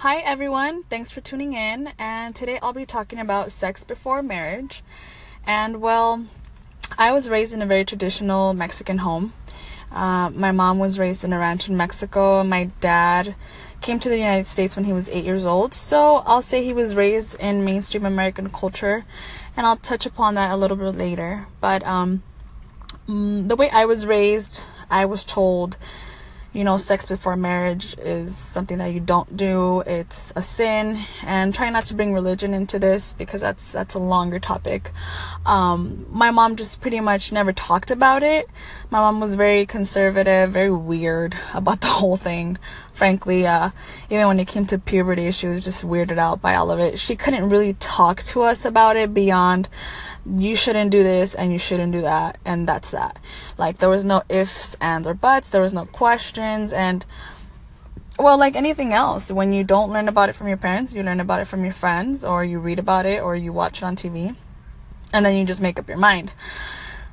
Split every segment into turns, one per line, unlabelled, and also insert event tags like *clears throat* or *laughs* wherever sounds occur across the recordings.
Hi, everyone. Thanks for tuning in. And today I'll be talking about sex before marriage. And well, I was raised in a very traditional Mexican home. Uh, my mom was raised in a ranch in Mexico. My dad came to the United States when he was eight years old. So I'll say he was raised in mainstream American culture, and I'll touch upon that a little bit later. But um, mm, the way I was raised, I was told you know, sex before marriage is something that you don't do. It's a sin, and try not to bring religion into this because that's that's a longer topic. Um, my mom just pretty much never talked about it. My mom was very conservative, very weird about the whole thing. Frankly, uh, even when it came to puberty, she was just weirded out by all of it. She couldn't really talk to us about it beyond you shouldn't do this and you shouldn't do that and that's that. Like there was no ifs ands or buts. There was no questions and well like anything else when you don't learn about it from your parents you learn about it from your friends or you read about it or you watch it on tv and then you just make up your mind.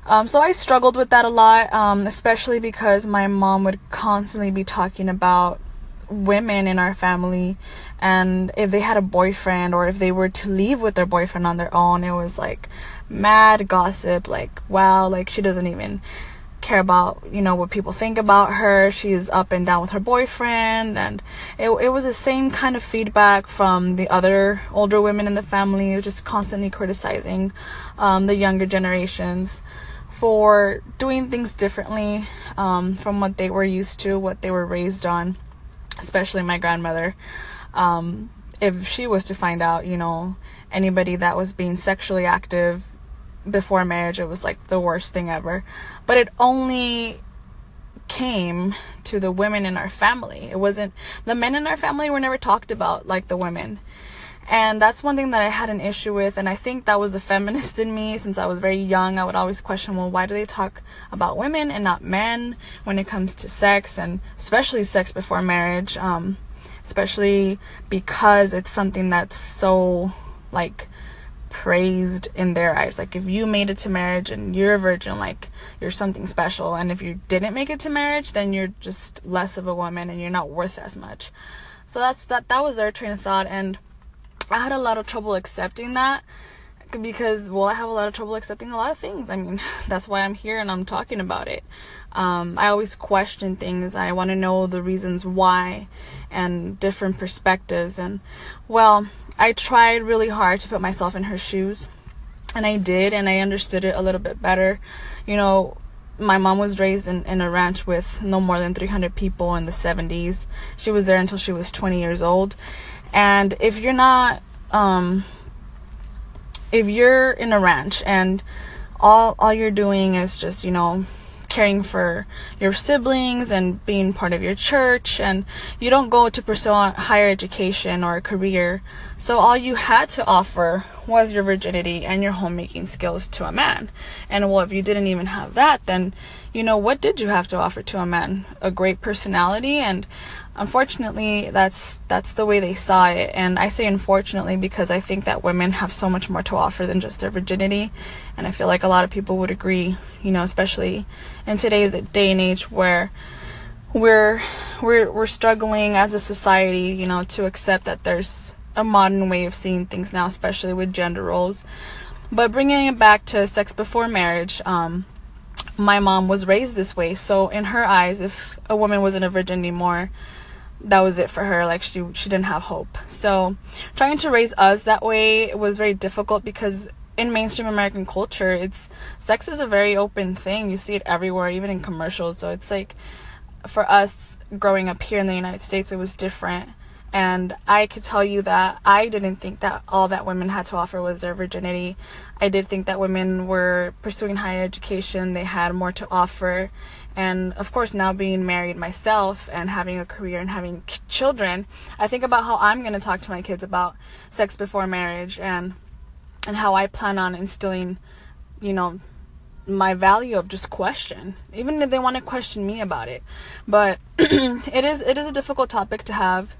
Um, so i struggled with that a lot um, especially because my mom would constantly be talking about women in our family and if they had a boyfriend or if they were to leave with their boyfriend on their own it was like mad gossip like wow like she doesn't even care about you know what people think about her. She's up and down with her boyfriend and it, it was the same kind of feedback from the other older women in the family just constantly criticizing um, the younger generations for doing things differently um, from what they were used to what they were raised on especially my grandmother um, if she was to find out you know anybody that was being sexually active before marriage it was like the worst thing ever. But it only came to the women in our family. It wasn't the men in our family were never talked about like the women and that's one thing that I had an issue with and I think that was a feminist in me since I was very young I would always question well why do they talk about women and not men when it comes to sex and especially sex before marriage um especially because it's something that's so like praised in their eyes. Like if you made it to marriage and you're a virgin, like you're something special. And if you didn't make it to marriage, then you're just less of a woman and you're not worth as much. So that's that that was their train of thought and I had a lot of trouble accepting that because well I have a lot of trouble accepting a lot of things. I mean, *laughs* that's why I'm here and I'm talking about it. Um, I always question things. I want to know the reasons why and different perspectives and well, I tried really hard to put myself in her shoes. And I did, and I understood it a little bit better. You know, my mom was raised in, in a ranch with no more than 300 people in the 70s. She was there until she was 20 years old. And if you're not, um, if you're in a ranch and all all you're doing is just, you know, caring for your siblings and being part of your church and you don't go to pursue a higher education or a career so all you had to offer was your virginity and your homemaking skills to a man. And well if you didn't even have that then you know what did you have to offer to a man? A great personality? And unfortunately that's that's the way they saw it. And i say unfortunately because i think that women have so much more to offer than just their virginity. And i feel like a lot of people would agree you know especially in today's day and age where we're we're we're struggling as a society you know to accept that there's a modern way of seeing things now especially with gender roles. But bringing it back to sex before marriage um my mom was raised this way. So in her eyes if a woman wasn't a virgin anymore that was it for her. Like she she didn't have hope. So trying to raise us that way was very difficult because in mainstream american culture it's sex is a very open thing. You see it everywhere even in commercials. So it's like for us growing up here in the united states it was different and I could tell you that I didn't think that all that women had to offer was their virginity. I did think that women were pursuing higher education, they had more to offer. And of course, now being married myself and having a career and having children, I think about how I'm going to talk to my kids about sex before marriage and and how I plan on instilling, you know, my value of just question even if they want to question me about it but *clears throat* it is it is a difficult topic to have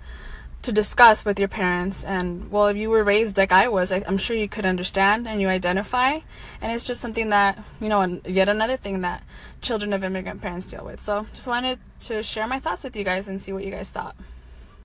to discuss with your parents. And well if you were raised like i was I, am sure you could understand and you identify. And it's just something that you know and yet another thing that children of immigrant parents deal with. So just wanted to share my thoughts with you guys and see what you guys thought